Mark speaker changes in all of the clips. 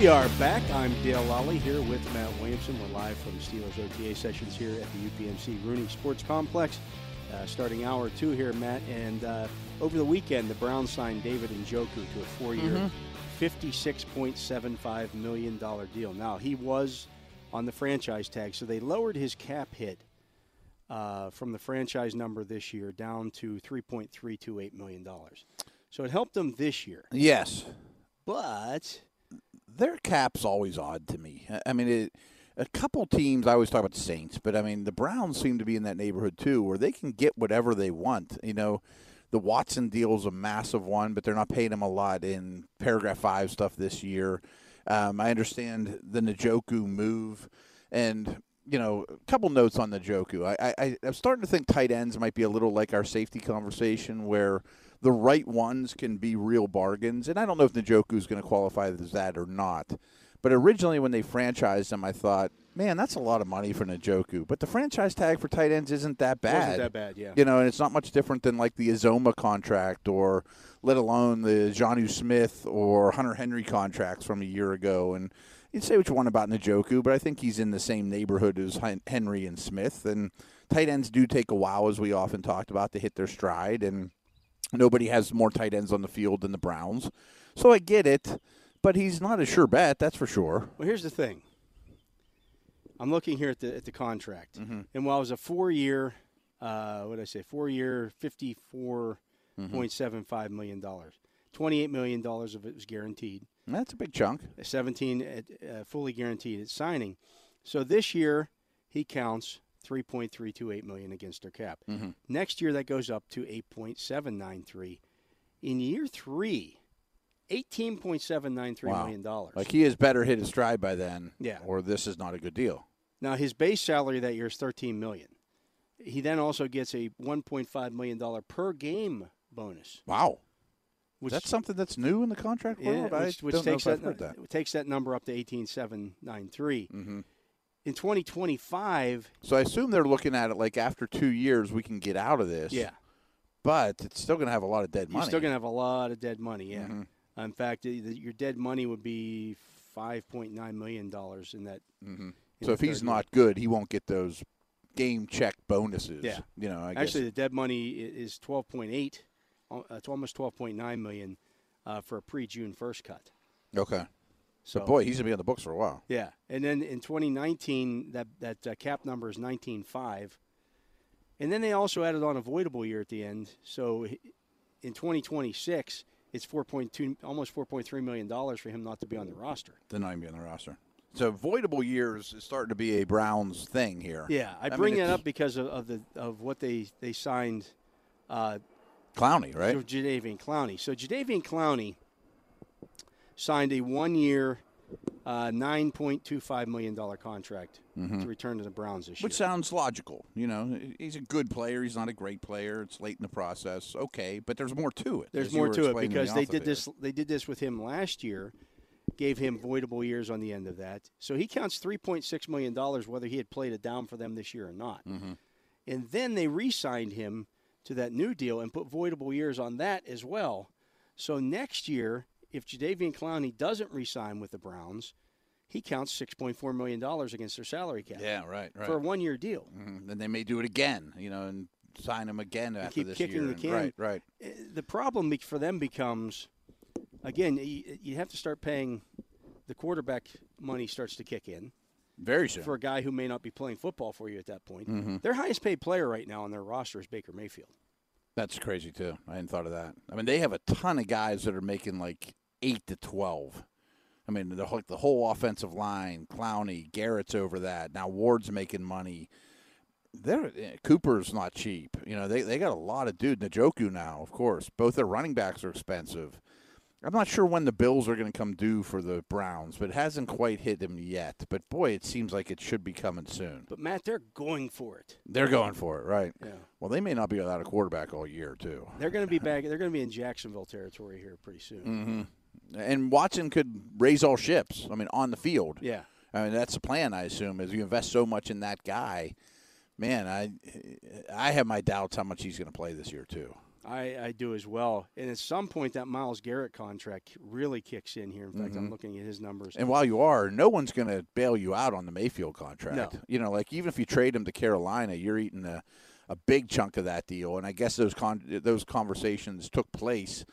Speaker 1: We are back. I'm Dale Lally here with Matt Williamson. We're live from Steelers OTA sessions here at the UPMC Rooney Sports Complex. Uh, starting hour two here, Matt. And uh, over the weekend, the Browns signed David Njoku to a four-year, $56.75 million deal. Now, he was on the franchise tag, so they lowered his cap hit uh, from the franchise number this year down to $3.328 million. So it helped them this year.
Speaker 2: Yes.
Speaker 1: But
Speaker 2: their cap's always odd to me. I- mean, it, a couple teams. I always talk about the Saints, but I mean, the Browns seem to be in that neighborhood too, where they can get whatever they want. You know, the Watson deal is a massive one, but they're not paying him a lot in paragraph five stuff this year. Um, I understand the Njoku move, and you know, a couple notes on Njoku. I, I, I'm starting to think tight ends might be a little like our safety conversation, where the right ones can be real bargains. And I don't know if Njoku is going to qualify as that or not. But originally, when they franchised him, I thought, man, that's a lot of money for Njoku. But the franchise tag for tight ends isn't that bad.
Speaker 1: wasn't that bad, yeah.
Speaker 2: You know, and it's not much different than like the Azoma contract or let alone the Jonnu Smith or Hunter Henry contracts from a year ago. And you'd say what you want about Njoku, but I think he's in the same neighborhood as Henry and Smith. And tight ends do take a while, as we often talked about, to hit their stride. And nobody has more tight ends on the field than the Browns. So I get it, but he's not a sure bet, that's for sure.
Speaker 1: Well, here's the thing. I'm looking here at the at the contract,
Speaker 2: Mm-hmm.
Speaker 1: and while it was a four year, uh, what did I say, four year, fifty point seven five million dollars. Twenty eight million dollars of it was guaranteed.
Speaker 2: That's a big chunk.
Speaker 1: Seventeen at, uh, fully guaranteed at signing. So this year he counts three point three two eight million against their cap.
Speaker 2: Mm-hmm.
Speaker 1: Next year that goes up to eight point seven nine three. In year three, eighteen point seven nine three
Speaker 2: Wow.
Speaker 1: million dollars.
Speaker 2: Like he has better hit his stride by then.
Speaker 1: Yeah.
Speaker 2: Or this is not a good deal.
Speaker 1: Now his base salary that year is thirteen million. He then also gets a one point five million dollar per game bonus.
Speaker 2: Wow.
Speaker 1: Which,
Speaker 2: that's something that's new in the contract
Speaker 1: yeah,
Speaker 2: world. I
Speaker 1: which, which
Speaker 2: don't know
Speaker 1: takes that,
Speaker 2: heard that.
Speaker 1: takes that number up to eighteen seven nine three.
Speaker 2: Mhm.
Speaker 1: In twenty twenty five,
Speaker 2: So I assume they're looking at it like after two years we can get out of this.
Speaker 1: yeah,
Speaker 2: But it's still going to have a lot of dead
Speaker 1: you're
Speaker 2: money.
Speaker 1: still gonna have a lot of dead money. Yeah,
Speaker 2: Mhm.
Speaker 1: in fact, your dead money would be five point nine million dollars in that.
Speaker 2: Mhm.
Speaker 1: in
Speaker 2: So if he's
Speaker 1: third year.
Speaker 2: not good, he won't get those game check bonuses.
Speaker 1: Yeah.
Speaker 2: You know, I
Speaker 1: Actually,
Speaker 2: guess.
Speaker 1: the dead money is twelve point eight. It's almost twelve point nine million uh, for a pre June first cut.
Speaker 2: Okay.
Speaker 1: So
Speaker 2: But boy, he's going to be on the books for a while.
Speaker 1: Yeah, and then in 2019, that that uh, cap number is 19.5, and then they also added on avoidable year at the end. So in 2026, it's 4.2, almost 4.3 million dollars for him not to be on the roster.
Speaker 2: To not even be on the roster. So avoidable years is starting to be a Browns thing here.
Speaker 1: Yeah, I
Speaker 2: mean,
Speaker 1: bring that up because of, of the of what they they signed. Uh,
Speaker 2: Clowney, right?
Speaker 1: Jadeveon Clowney. So Jadeveon Clowney signed a one-year, uh, $9.25 million contract to return to the Browns this
Speaker 2: Mm-hmm. Which sounds logical. You know, he's a good player. He's not a great player. It's late in the process. Okay, but there's more to it.
Speaker 1: There's more to it because
Speaker 2: the
Speaker 1: they did
Speaker 2: it.
Speaker 1: this. They did this with him last year, gave him voidable years on the end of that. So he counts 3.6 million dollars whether he had played it down for them this year or not.
Speaker 2: Mm-hmm.
Speaker 1: And then they re-signed him to that new deal and put voidable years on that as well. So next year, if Jadeveon Clowney doesn't re-sign with the Browns, he counts 6.4 million dollars against their salary cap
Speaker 2: Yeah, right, right.
Speaker 1: for a one-year deal.
Speaker 2: Mhm. Then they may do it again, you know, and sign him again after
Speaker 1: keep
Speaker 2: this
Speaker 1: kicking
Speaker 2: year.
Speaker 1: the can.
Speaker 2: Right, right.
Speaker 1: Uh, The problem for them becomes, again, you, you have to start paying. The quarterback money starts to kick in
Speaker 2: Very soon.
Speaker 1: for a guy who may not be playing football for you at that point.
Speaker 2: Mm-hmm.
Speaker 1: Their highest paid player right now on their roster is Baker Mayfield.
Speaker 2: That's crazy too. I hadn't thought of that. I mean, they have a ton of guys that are making like eight to twelve. I mean, the whole, the whole offensive line, Clowney, Garrett's over that. Now Ward's making money. they're eh, Cooper's not cheap. You know, they they got a lot of dude. Njoku now, of course. Both their running backs are expensive. I'm not sure when the Bills are going to come due for the Browns, but it hasn't quite hit them yet. But boy, it seems like it should be coming soon.
Speaker 1: But Matt, they're going for it.
Speaker 2: They're going for it, right?
Speaker 1: Yeah.
Speaker 2: Well, they may not be without a quarterback all year, too.
Speaker 1: They're going to be back. They're going to be in Jacksonville territory here pretty soon.
Speaker 2: Mm-hmm. And Watson could raise all ships. I mean, on the field.
Speaker 1: Yeah.
Speaker 2: I mean, that's the plan. I assume is you invest so much in that guy. Man, I I have my doubts how much he's going to play this year too.
Speaker 1: I, I do as well. And at some point, that Myles Garrett contract really kicks in here. In fact, I'm mm-hmm. looking at his numbers.
Speaker 2: And while you are, no one's going to bail you out on the Mayfield contract.
Speaker 1: No.
Speaker 2: You know, like even if you trade him to Carolina, you're eating a, a big chunk of that deal. And I guess those con- those conversations took place.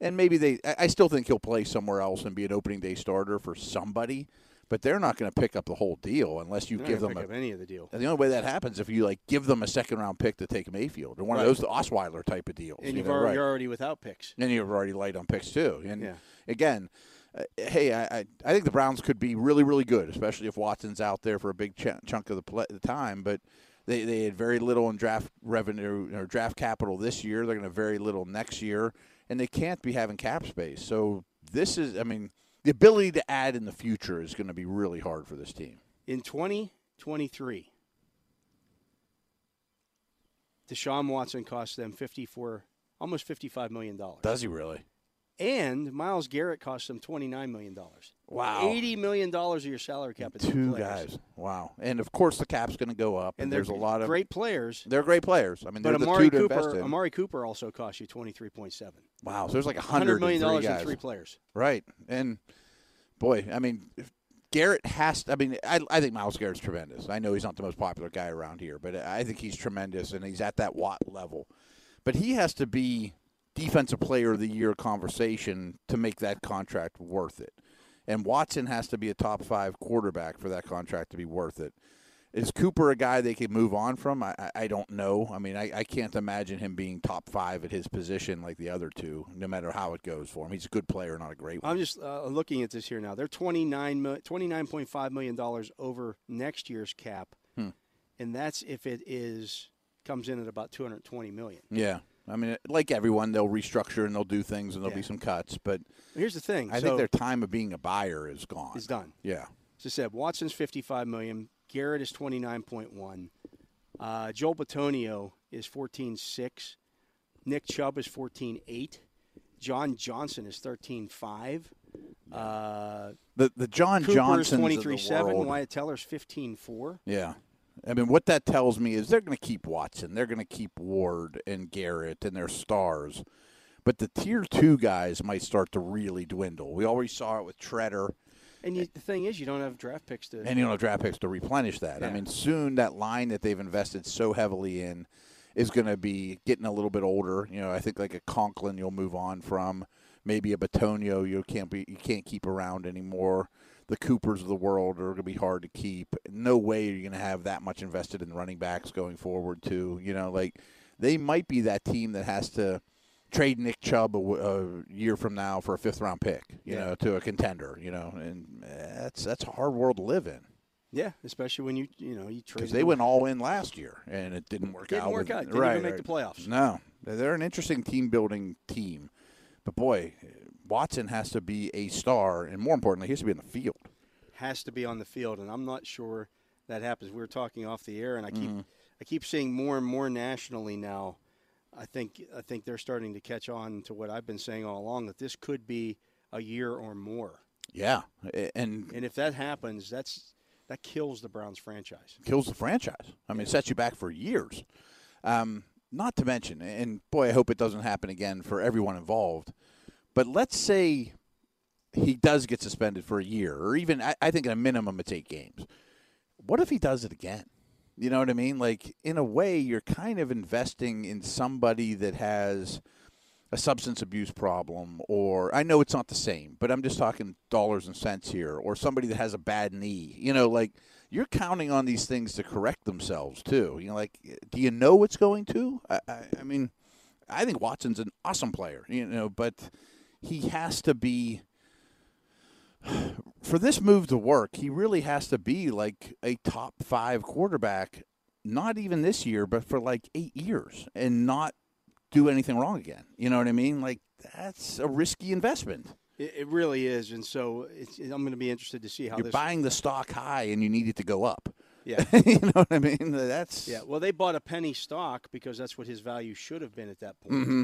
Speaker 2: And maybe they, I still think he'll play somewhere else and be an opening day starter for somebody. But they're not going to pick up the whole deal unless you
Speaker 1: They're
Speaker 2: give them a,
Speaker 1: any of the deal.
Speaker 2: And the only way that happens if you like give them a second round pick to take Mayfield or one
Speaker 1: Right.
Speaker 2: of those Osweiler type of deals.
Speaker 1: And
Speaker 2: you
Speaker 1: you've
Speaker 2: know,
Speaker 1: already,
Speaker 2: right.
Speaker 1: you're already without picks.
Speaker 2: and you're already light on picks too. And
Speaker 1: Yeah.
Speaker 2: again, uh, hey, I, I I think the Browns could be really really good, especially if Watson's out there for a big ch- chunk of the, pl- the time. But they they had very little in draft revenue or draft capital this year. They're going to have very little next year, and they can't be having cap space. So this is, I mean. The ability to add in the future is going to be really hard for this team.
Speaker 1: In 2023, Deshaun Watson cost them 54, almost 55 million dollars.
Speaker 2: Does he really?
Speaker 1: And Myles Garrett cost them 29 million dollars.
Speaker 2: Wow.
Speaker 1: 80 million dollars of your salary cap.
Speaker 2: Two
Speaker 1: players.
Speaker 2: guys. Wow. And of course the cap's going to go up.
Speaker 1: And
Speaker 2: And,
Speaker 1: there's
Speaker 2: a lot of
Speaker 1: great players.
Speaker 2: They're great players. I mean,
Speaker 1: But
Speaker 2: they're the
Speaker 1: Amari
Speaker 2: two to invest
Speaker 1: Cooper,
Speaker 2: in.
Speaker 1: Amari Cooper also cost you 23.7.
Speaker 2: wow. So there's like a
Speaker 1: 100
Speaker 2: hundred
Speaker 1: million dollars
Speaker 2: guys.
Speaker 1: in three players.
Speaker 2: Right. And boy, I mean, Garrett has. To, I mean, I, I think Myles Garrett's tremendous. I know he's not the most popular guy around here, but I think he's tremendous, and he's at that Watt level. But he has to be defensive player of the year conversation to make that contract worth it. And Watson has to be a top five quarterback for that contract to be worth it. Is Cooper a guy they could move on from? I, I- don't know. I mean, I, I can't imagine him being top five at his position like the other two, no matter how it goes for him. He's a good player, not a great one.
Speaker 1: I'm just uh, looking at this here now. They're 29 mil- 29.5 million dollars over next year's cap,
Speaker 2: Hmm.
Speaker 1: and that's if it is comes in at about 220 million.
Speaker 2: Yeah. I mean, like everyone, they'll restructure and they'll do things and there'll
Speaker 1: Yeah.
Speaker 2: be some cuts, but
Speaker 1: Here's the thing.
Speaker 2: I
Speaker 1: so
Speaker 2: think their time of being a buyer is gone.
Speaker 1: is done.
Speaker 2: Yeah.
Speaker 1: As I said, Watson's 55 million. Garrett is 29.1. Uh, Joel Bitonio is 14.6. Nick Chubb is 14.8. John Johnson is 13.5. Uh,
Speaker 2: The the John
Speaker 1: Cooper is
Speaker 2: Johnsons
Speaker 1: 23.7.
Speaker 2: the world.
Speaker 1: Wyatt Teller's 15.4.
Speaker 2: Yeah. I mean, what that tells me is they're going to keep Watson. They're going to keep Ward and Garrett and their stars. But the tier two guys might start to really dwindle. We already saw it with Treader,
Speaker 1: And you, the thing is, you don't have draft picks to.
Speaker 2: and you know draft picks to replenish that. I mean, soon that line that they've invested so heavily in is going to be getting a little bit older. You know, I think like a Conklin you'll move on from, maybe a Bitonio you can't be you can't keep around anymore. The Coopers of the world are going to be hard to keep. No way you're going to have that much invested in running backs going forward too. You know, like they might be that team that has to trade Nick Chubb a year from now for a fifth round pick. You
Speaker 1: Yeah.
Speaker 2: know, to a contender. You know, and uh, that's that's a hard world to live in
Speaker 1: yeah, especially when you you know you trade.
Speaker 2: because they went all in last year and it didn't work
Speaker 1: Didn't
Speaker 2: out.
Speaker 1: work
Speaker 2: with-
Speaker 1: out. Didn't
Speaker 2: right,
Speaker 1: even make
Speaker 2: right.
Speaker 1: the playoffs.
Speaker 2: No, they're an interesting team building team, but boy, Watson has to be a star, and more importantly, he has to be in the field.
Speaker 1: has to be on the field, and I'm not sure that happens. We were talking off the air, and I keep
Speaker 2: Mm-hmm.
Speaker 1: I keep seeing more and more nationally now. I think I think they're starting to catch on to what I've been saying all along that this could be a year or more,
Speaker 2: Yeah, and
Speaker 1: and if that happens, that's that kills the Browns franchise.
Speaker 2: kills the franchise. I mean, it sets you back for years. Um, not to mention, and boy, I hope it doesn't happen again for everyone involved. But let's say he does get suspended for a year, or even I, I think a minimum it's eight games. What if he does it again? You know what I mean? Like in a way, you're kind of investing in somebody that has a substance abuse problem, or I know it's not the same, but I'm just talking dollars and cents here, or somebody that has a bad knee. You know, like you're counting on these things to correct themselves too. You know, like do you know it's going to? I, I, I mean, I think Watson's an awesome player. You know, but he has to be for this move to work, he really has to be like a top five quarterback not even this year, but for like eight years and not do anything wrong again. You know what I mean? Like that's a risky investment.
Speaker 1: It, it really is, and so I'm going to be interested to see how
Speaker 2: you're buying the stock high and you need it to go up.
Speaker 1: Yeah,
Speaker 2: you know what I mean. That's
Speaker 1: yeah. Well, they bought a penny stock because that's what his value should have been at that point.
Speaker 2: Mm-hmm.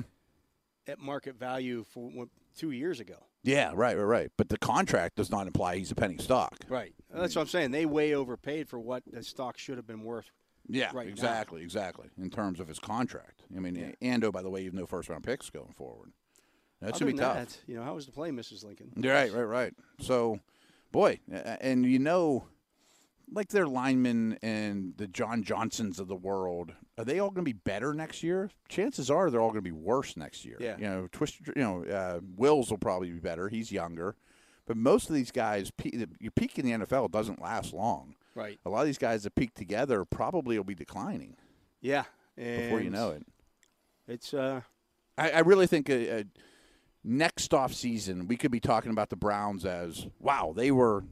Speaker 1: At market value for two years ago.
Speaker 2: Yeah, right, right, right. But the contract does not imply he's a penny stock.
Speaker 1: Right. That's what I'm saying. They way overpaid for what the stock should have been worth.
Speaker 2: Yeah,
Speaker 1: right
Speaker 2: exactly,
Speaker 1: now.
Speaker 2: exactly. In terms of his contract, I mean,
Speaker 1: Yeah.
Speaker 2: Ando, oh, by the way, you have no first round picks going forward. That's
Speaker 1: Other
Speaker 2: gonna be tough.
Speaker 1: that, you know, how was the play, Mrs. Lincoln?
Speaker 2: Right, right, right. So, boy, and you know, like their linemen and the John Johnsons of the world, are they all going to be better next year? Chances are they're all going to be worse next year.
Speaker 1: Yeah.
Speaker 2: You know, Twist, you know, uh, Wills will probably be better. He's younger, but most of these guys, your peak in the NFL doesn't last long.
Speaker 1: Right.
Speaker 2: A lot of these guys that peak together probably will be declining
Speaker 1: Yeah.
Speaker 2: before you know it.
Speaker 1: It's uh
Speaker 2: I, I really think uh uh next off season we could be talking about the Browns as wow they were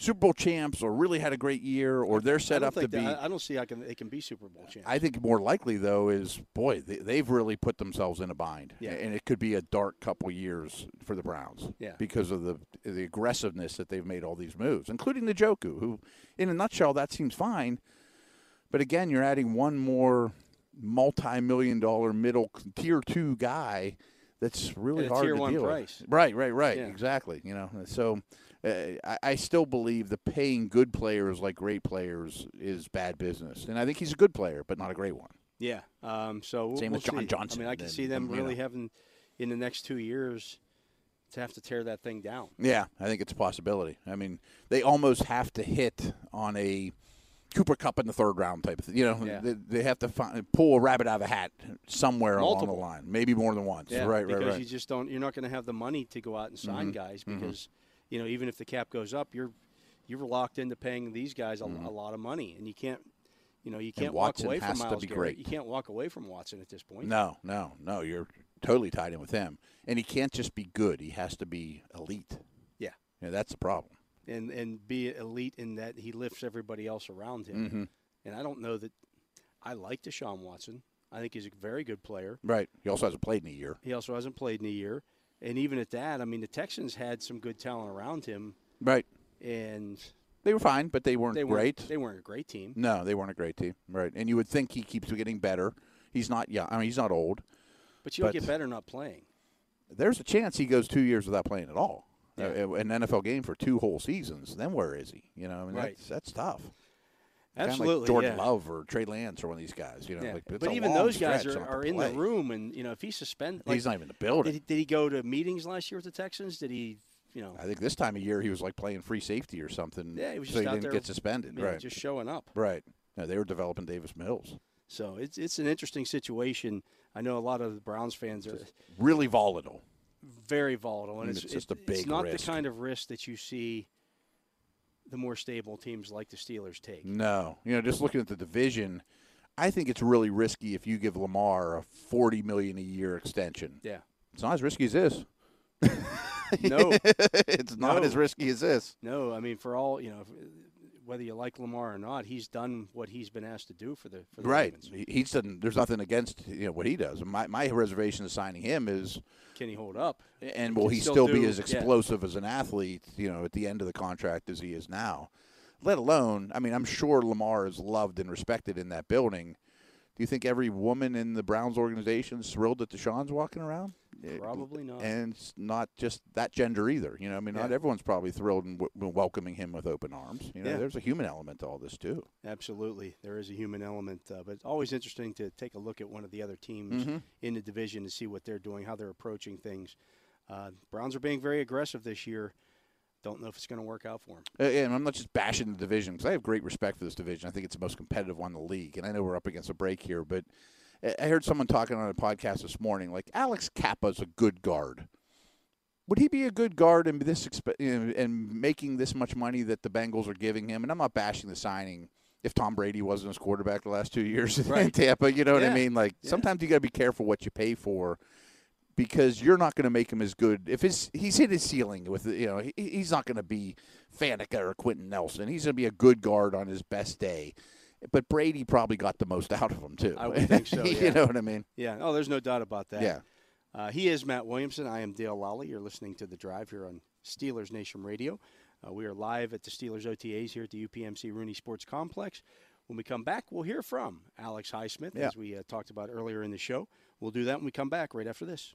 Speaker 2: Super Bowl champs or really had a great year or they're set up to
Speaker 1: think
Speaker 2: be.
Speaker 1: I, don't see how can they can be Super Bowl champs.
Speaker 2: I think more likely though is boy they, they've really put themselves in a bind
Speaker 1: Yeah.
Speaker 2: and it could be a dark couple years for the Browns
Speaker 1: Yeah.
Speaker 2: because of the the aggressiveness that they've made all these moves including the Joku who in a nutshell that seems fine but again you're adding one more multi-million dollar middle tier 2 guy that's really hard
Speaker 1: tier
Speaker 2: to
Speaker 1: one
Speaker 2: deal
Speaker 1: price.
Speaker 2: with. Right, right, right.
Speaker 1: Yeah.
Speaker 2: Exactly. You know, so I, I still believe the paying good players like great players is bad business, and I think he's a good player, but not a great one.
Speaker 1: yeah. Um. So
Speaker 2: Same
Speaker 1: we'll
Speaker 2: with John
Speaker 1: see.
Speaker 2: Johnson,
Speaker 1: I mean, I can
Speaker 2: then,
Speaker 1: see them really
Speaker 2: know.
Speaker 1: having in the next two years to have to tear that thing down.
Speaker 2: Yeah, I think it's a possibility. I mean, they almost have to hit on a Cooper Kupp in the third round type of thing. You know,
Speaker 1: Yeah.
Speaker 2: they, they have to find, pull a rabbit out of a hat somewhere
Speaker 1: Multiple.
Speaker 2: along the line, maybe more than once.
Speaker 1: Yeah.
Speaker 2: right, right,
Speaker 1: because
Speaker 2: right. Mm-hmm.
Speaker 1: you just don't. You're not going to have the money to go out and sign guys because you know even if the cap goes up, you're you're locked into paying these guys a, a lot of money, and you can't. You know, you can't walk
Speaker 2: Mm-hmm.
Speaker 1: Away from
Speaker 2: Myles
Speaker 1: Garrett.
Speaker 2: great.
Speaker 1: You can't walk away from Watson at this point.
Speaker 2: No, no, no. You're totally tied in with him, and he can't just be good. He has to be elite.
Speaker 1: Yeah.
Speaker 2: Yeah, that's the problem.
Speaker 1: and and be elite in that he lifts everybody else around him.
Speaker 2: Mm-hmm.
Speaker 1: And I don't know that I like Deshaun Watson. I think he's a very good player.
Speaker 2: Right. He also hasn't played in a year.
Speaker 1: He also hasn't played in a year, and even at that, I mean, the Texans had some good talent around him,
Speaker 2: Right.
Speaker 1: and
Speaker 2: They were fine, but they weren't
Speaker 1: they
Speaker 2: great.
Speaker 1: weren't they weren't a great team.
Speaker 2: no, they weren't a great team. Right. And you would think he keeps getting better. He's not young. I mean, he's not old.
Speaker 1: But you don't
Speaker 2: But-
Speaker 1: get better not playing.
Speaker 2: There's a chance he goes two years without playing at all.
Speaker 1: Yeah.
Speaker 2: Uh, an NFL game for two whole seasons. Then where is he? You know, I mean,
Speaker 1: Right.
Speaker 2: that's, that's tough.
Speaker 1: Absolutely,
Speaker 2: like Jordan
Speaker 1: yeah.
Speaker 2: Love or Trey Lance or one of these guys. You know,
Speaker 1: Yeah.
Speaker 2: like,
Speaker 1: but even those guys are, are in the room, and you know if he's suspended, like,
Speaker 2: He's not even in the building.
Speaker 1: did he, did he go to meetings last year with the Texans? Did he, you know,
Speaker 2: I think this time of year he was like playing free safety or something.
Speaker 1: Yeah, he was
Speaker 2: so he didn't
Speaker 1: there,
Speaker 2: get suspended.
Speaker 1: you know,
Speaker 2: right.
Speaker 1: just showing up?
Speaker 2: right. No, they were developing Davis Mills.
Speaker 1: So it's it's an interesting situation. I know a lot of the Browns fans are
Speaker 2: Really volatile.
Speaker 1: very volatile, and
Speaker 2: And
Speaker 1: it's,
Speaker 2: it's just
Speaker 1: it-
Speaker 2: a big
Speaker 1: It's not
Speaker 2: risk.
Speaker 1: the kind of risk that you see the more stable teams like the Steelers take.
Speaker 2: No, you know, just looking at the division, I think it's really risky if you give Lamar a forty million a year extension.
Speaker 1: Yeah.
Speaker 2: It's not as risky as this.
Speaker 1: No,
Speaker 2: it's not
Speaker 1: No.
Speaker 2: as risky as this.
Speaker 1: no. I mean, for all you know, if- whether you like Lamar or not, he's done what he's been asked to do for the for the
Speaker 2: Right.
Speaker 1: Ravens.
Speaker 2: He's done. There's nothing against you know what he does. My my reservation of signing him is,
Speaker 1: Can he hold up?
Speaker 2: and will he
Speaker 1: still
Speaker 2: still, be
Speaker 1: do-
Speaker 2: as
Speaker 1: yeah.
Speaker 2: explosive as an athlete? You know, at the end of the contract as he is now. Let alone, I mean, I'm sure Lamar is loved and respected in that building. Do you think every woman in the Browns organization is thrilled that Deshaun's walking around? Eh,
Speaker 1: Probably not.
Speaker 2: And it's not just that gender either. You know, I mean, not everyone's probably thrilled and w- welcoming him with open arms. You know,
Speaker 1: Yeah.
Speaker 2: there's a human element to all this too.
Speaker 1: Absolutely, there is a human element, uh, but it's always interesting to take a look at one of the other teams
Speaker 2: Mm-hmm.
Speaker 1: in the division to see what they're doing, how they're approaching things. Uh, Browns are being very aggressive this year. Don't know if it's going to work out for them.
Speaker 2: Uh, And I'm not just bashing the division because I have great respect for this division. I think it's the most competitive one in the league. And I know we're up against a break here, but I- I heard someone talking on a podcast this morning like Alex Cappa's a good guard. Would he be a good guard and this exp- and making this much money that the Bengals are giving him? And I'm not bashing the signing. If Tom Brady wasn't his quarterback the last two years in Tampa, you know what I mean. Like
Speaker 1: Yeah.
Speaker 2: sometimes you got to be careful what you pay for because you're not going to make him as good if his he's hit his ceiling with you know he, he's not going to be Faneca or Quenton Nelson. He's going to be a good guard on his best day. but Brady probably got the most out of him too.
Speaker 1: I would think so.
Speaker 2: you know what I mean?
Speaker 1: Yeah. Oh, there's no doubt about that.
Speaker 2: Yeah.
Speaker 1: Uh, he is Matt Williamson. I am Dale Lally. You're listening to The Drive here on Steelers Nation Radio. Uh, we are live at the Steelers OTAs here at the UPMC Rooney Sports Complex. When we come back, we'll hear from Alex Highsmith,
Speaker 2: Yeah.
Speaker 1: as we uh, talked about earlier in the show. We'll do that when we come back right after this.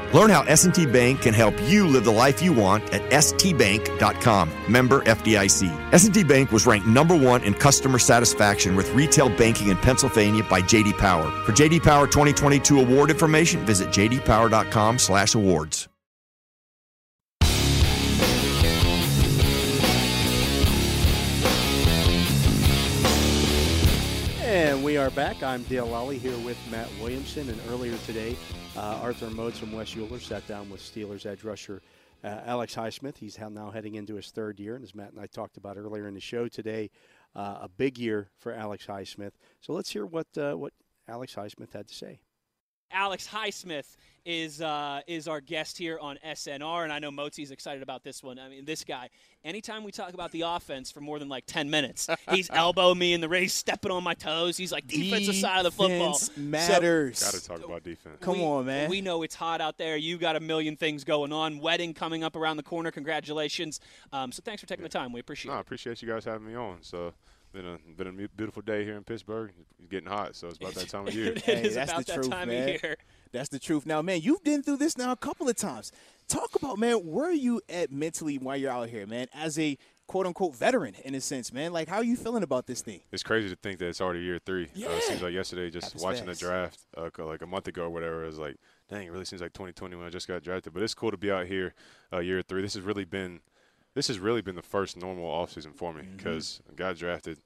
Speaker 3: Learn how S&T Bank can help you live the life you want at stbank.com. Member FDIC. S&T Bank was ranked number 1 in customer satisfaction with retail banking in Pennsylvania by JD Power. For JD Power 2022 award information, visit jdpower.com/awards.
Speaker 1: And we are back. I'm Dale Lally here with Matt Williamson. And earlier today, uh, Arthur Moats from Wes Uhler sat down with Steelers edge rusher uh, Alex Highsmith. He's now heading into his third year. And as Matt and I talked about earlier in the show today, uh, a big year for Alex Highsmith. So let's hear what, uh, what Alex Highsmith had to say.
Speaker 4: Alex Highsmith is uh, is our guest here on SNR, and I know Mozi's excited about this one. I mean, this guy. Anytime we talk about the offense for more than like ten minutes, he's elbowing me in the race, stepping on my toes. He's like defensive side of the football
Speaker 5: Defense matters.
Speaker 6: Got to talk about defense.
Speaker 5: Come
Speaker 4: we,
Speaker 5: on, man.
Speaker 4: We know it's hot out there. You got a million things going on. Wedding coming up around the corner. Congratulations. Um, so thanks for taking the time. We appreciate
Speaker 6: No, I appreciate you guys having me on. So, been a been a beautiful day here in Pittsburgh. It's getting hot, so it's about that time of year.
Speaker 5: Hey,
Speaker 4: is
Speaker 5: that's
Speaker 4: about
Speaker 5: the
Speaker 4: that
Speaker 5: truth,
Speaker 4: time
Speaker 5: man.
Speaker 4: of year.
Speaker 5: That's the truth. Now, man, you've been through this now a couple of times. Talk about, man, where are you at mentally while you're out here, man, as a quote unquote veteran in a sense, man? Like, how are you feeling about this thing?
Speaker 6: It's crazy to think that it's already year three. Uh, it
Speaker 5: Yeah.
Speaker 6: seems like yesterday, just
Speaker 5: Happens
Speaker 6: watching
Speaker 5: fast.
Speaker 6: the draft, uh, like a month ago or whatever, it was like, dang, it really seems like 2020 when I just got drafted. But it's cool to be out here, uh, year three. This has really been, this has really been the first normal offseason for me because I got drafted.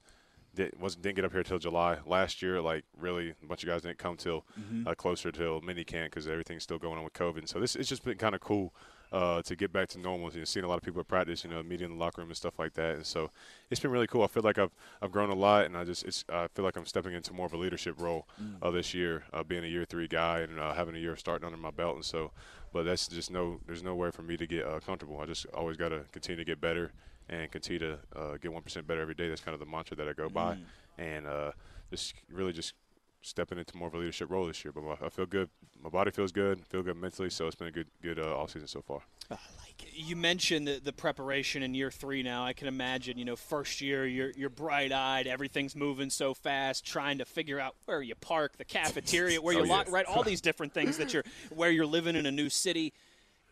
Speaker 6: Did, wasn't didn't get up here till July last year. Like really, a bunch of guys didn't come till uh, closer till mini camp because everything's still going on with COVID. So this it's just been kind of cool uh, to get back to normal. You know, seeing a lot of people at practice, you know, meeting in the locker room and stuff like that. And so it's been really cool. I feel like I've I've grown a lot, and I just it's I feel like I'm stepping into more of a leadership role uh, this year, uh, being a year three guy and uh, having a year of starting under my belt. And so, but that's just no there's no way for me to get uh, comfortable. I just always got to continue to get better and continue to uh, get one percent better every day. That's kind of the mantra that I go by, and uh, just really just stepping into more of a leadership role this year. But I feel good. My body feels good. Feel good mentally. So it's been a good good uh, off season so far. I like it.
Speaker 4: You mentioned the, the preparation in year three now. I can imagine, you know, first year, you're, you're bright eyed, everything's moving so fast, trying to figure out where you park, the cafeteria, where
Speaker 6: Oh,
Speaker 4: you
Speaker 6: yeah.
Speaker 4: lock, right? All these different things that you're, where you're living in a new city.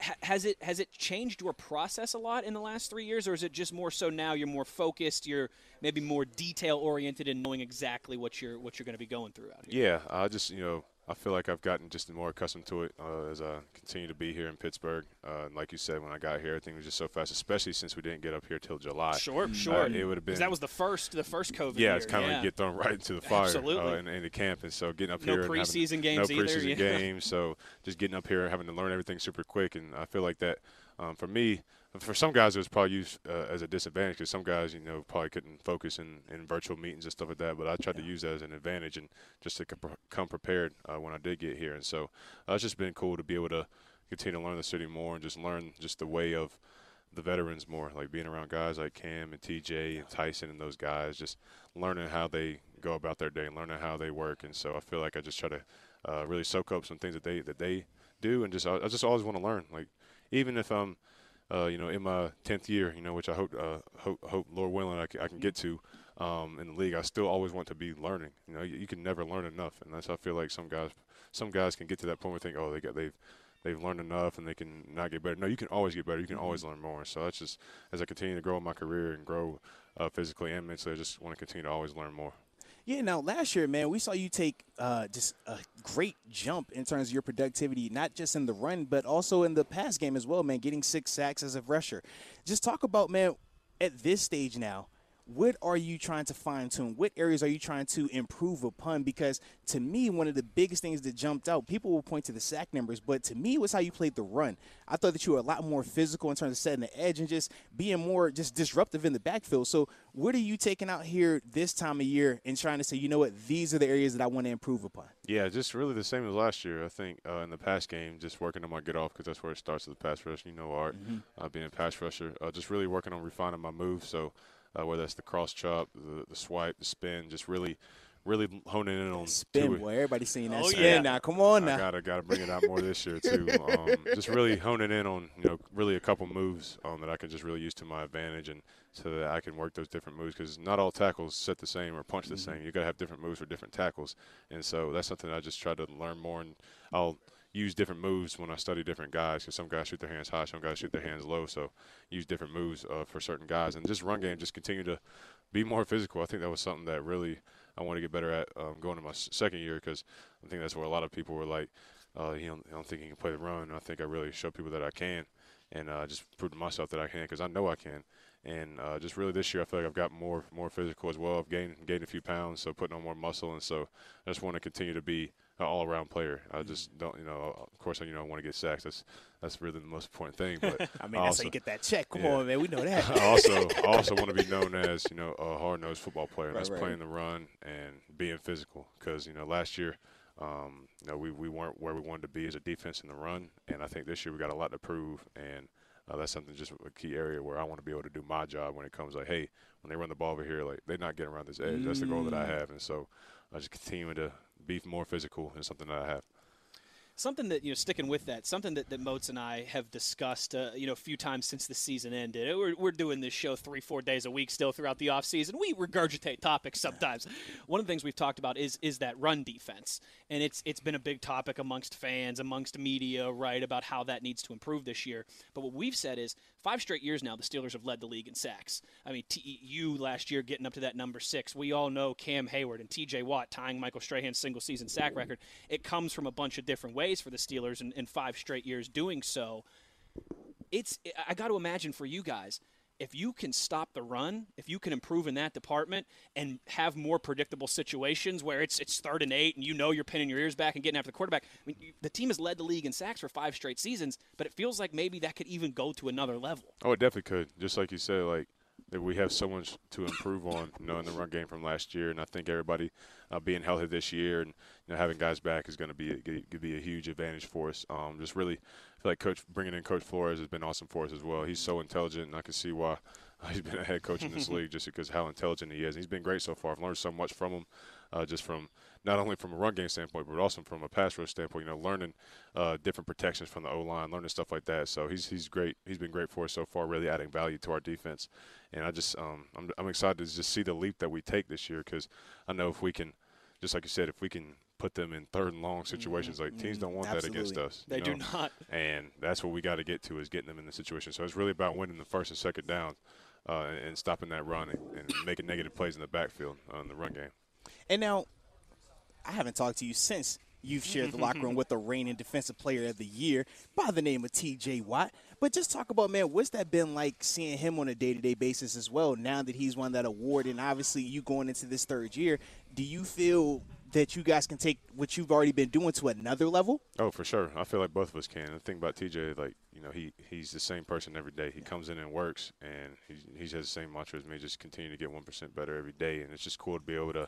Speaker 4: Ha- Has it has it changed your process a lot in the last three years, or is it just more so now you're more focused, you're maybe more detail oriented in knowing exactly what you're what you're going to be going through out here?
Speaker 6: Yeah, I just you know I feel like I've gotten just more accustomed to it uh, as I continue to be here in Pittsburgh. Uh, and like you said, when I got here, everything was just so fast, especially since we didn't get up here till July.
Speaker 4: Sure,
Speaker 6: Uh,
Speaker 4: sure.
Speaker 6: it would have been
Speaker 4: that was the first the first COVID.
Speaker 6: yeah,
Speaker 4: year.
Speaker 6: it's kind of
Speaker 4: yeah.
Speaker 6: like get thrown right into the fire
Speaker 4: Absolutely.
Speaker 6: uh, in, in the camp, and so getting up
Speaker 4: No
Speaker 6: here and having-
Speaker 4: preseason games
Speaker 6: no
Speaker 4: either,
Speaker 6: preseason
Speaker 4: yeah.
Speaker 6: games, so just getting up here, having to learn everything super quick, and I feel like that um, for me. For some guys, it was probably used uh, as a disadvantage because some guys, you know, probably couldn't focus in, in virtual meetings and stuff like that. But I tried to use that as an advantage and just to com- come prepared uh, when I did get here. And so uh, it's just been cool to be able to continue to learn the city more and just learn just the way of the veterans more, like being around guys like Cam and TJ and Tyson and those guys, just learning how they go about their day and learning how they work. And so I feel like I just try to uh, really soak up some things that they that they do, and just I, I just always want to learn. Like even if I'm, uh, you know, in my tenth year, you know, which I hope uh, hope, hope Lord willing I can, can get to. Um, in the league, I still always want to be learning. You know, you, you can never learn enough, and that's I feel like some guys, some guys can get to that point where they think, oh, they got they've they've learned enough and they can not get better. No, you can always get better. You can always learn more. So that's just as I continue to grow in my career and grow uh, physically and mentally, I just want to continue to always learn more.
Speaker 5: Yeah, now last year, man, we saw you take uh, just a great jump in terms of your productivity, not just in the run, but also in the pass game as well, man, getting six sacks as a rusher. Just talk about, man, at this stage now, what are you trying to fine tune? What areas are you trying to improve upon? Because to me, one of the biggest things that jumped out, people will point to the sack numbers, but to me, it was how you played the run. I thought that you were a lot more physical in terms of setting the edge and just being more just disruptive in the backfield. So, what are you taking out here this time of year and trying to say, you know what, these are the areas that I want to improve upon?
Speaker 6: Yeah, just really the same as last year. I think uh, in the pass game, just working on my get off because that's where it starts with the pass rush. You know, Art, mm-hmm. uh, being a pass rusher, uh, just really working on refining my moves. So uh, whether that's the cross chop, the, the swipe, the spin, just really really honing in on
Speaker 5: spin.
Speaker 6: Two.
Speaker 5: Boy, everybody's seeing that
Speaker 4: oh,
Speaker 5: spin
Speaker 4: yeah.
Speaker 5: now. Come on now.
Speaker 6: I gotta gotta bring it out more this year too. Um, just really honing in on you know really a couple moves um, that I can just really use to my advantage and so that I can work those different moves because not all tackles set the same or punch the mm-hmm. same. You gotta have different moves for different tackles, and so that's something I just try to learn more and I'll use different moves when I study different guys because some guys shoot their hands high, some guys shoot their hands low. So use different moves uh, for certain guys and just run game, just continue to be more physical. I think that was something that really I want to get better at um, going to my second year because I think that's where a lot of people were like, uh, you know, I don't think he can play the run. I think I really showed people that I can, and uh, just proved to myself that I can because I know I can. And uh, just really this year, I feel like I've got more more physical as well. I've gained gained a few pounds, so putting on more muscle, and so I just want to continue to be an all around player. I mm-hmm. just don't, you know, of course, you know, I want to get sacks. That's that's really the most important thing. But
Speaker 5: I mean, I that's also, how you get that check. Come yeah. on, man, we know that.
Speaker 6: I also I also want to be known as you know a hard nosed football player. Right, that's right. playing the run and being physical. Because you know last year. Um, you know, we, we weren't where we wanted to be as a defense in the run, and I think this year we got a lot to prove, and uh, that's something just a key area where I want to be able to do my job when it comes like, hey, when they run the ball over here, like they're not getting around this edge. Mm. That's the goal that I mm. have, and so I just continue to be more physical and something that I have.
Speaker 4: Something that you know, sticking with that, something that, that Moats and I have discussed, uh, you know, a few times since the season ended. We're, we're doing this show three, four days a week still throughout the off season. We regurgitate topics sometimes. One of the things we've talked about is is that run defense, and it's it's been a big topic amongst fans, amongst media, right, about how that needs to improve this year. But what we've said is five straight years now, the Steelers have led the league in sacks. I mean, TEU last year getting up to that number six. We all know Cam Heyward and TJ Watt tying Michael Strahan's single season sack record. It comes from a bunch of different ways for the Steelers in, in five straight years doing so. It's I got to imagine for you guys if you can stop the run, if you can improve in that department and have more predictable situations where it's it's third and eight and you know you're pinning your ears back and getting after the quarterback. I mean, the team has led the league in sacks for five straight seasons, but it feels like maybe that could even go to another level.
Speaker 6: Oh, it definitely could. Just like you said, like that we have so much to improve on, you know, in the run game from last year, and I think everybody uh, being healthy this year and you know having guys back is going to be a, be a huge advantage for us. Um, just really I feel like coach bringing in Coach Flores has been awesome for us as well. He's so intelligent, and I can see why he's been a head coach in this league just because how intelligent he is. And he's been great so far. I've learned so much from him, uh, just from not only from a run game standpoint, but also from a pass rush standpoint. You know, learning uh, different protections from the O line, learning stuff like that. So he's he's great. He's been great for us so far, really adding value to our defense. And I just um, I'm I'm excited to just see the leap that we take this year because I know if we can, just like you said, if we can put them in third and long situations. Like teams don't want
Speaker 5: Absolutely.
Speaker 6: that against us.
Speaker 4: They
Speaker 6: know?
Speaker 4: do not.
Speaker 6: And that's what we got to get to is getting them in the situation. So it's really about winning the first and second down uh, and, and, stopping that run and, and, making negative plays in the backfield on the run game.
Speaker 5: And now, I haven't talked to you since you've shared the locker room mm-hmm. with the reigning defensive player of the year by the name of T.J. Watt. But just talk about, man, what's that been like seeing him on a day-to-day basis as well? Now that he's won that award, and obviously you going into this third year, do you feel that you guys can take what you've already been doing to another level?
Speaker 6: Oh, for sure. I feel like both of us can. The thing about TJ, like you know, he he's the same person every day. He comes in and works, and he he has the same mantra as me, just continue to get one percent better every day. And it's just cool to be able to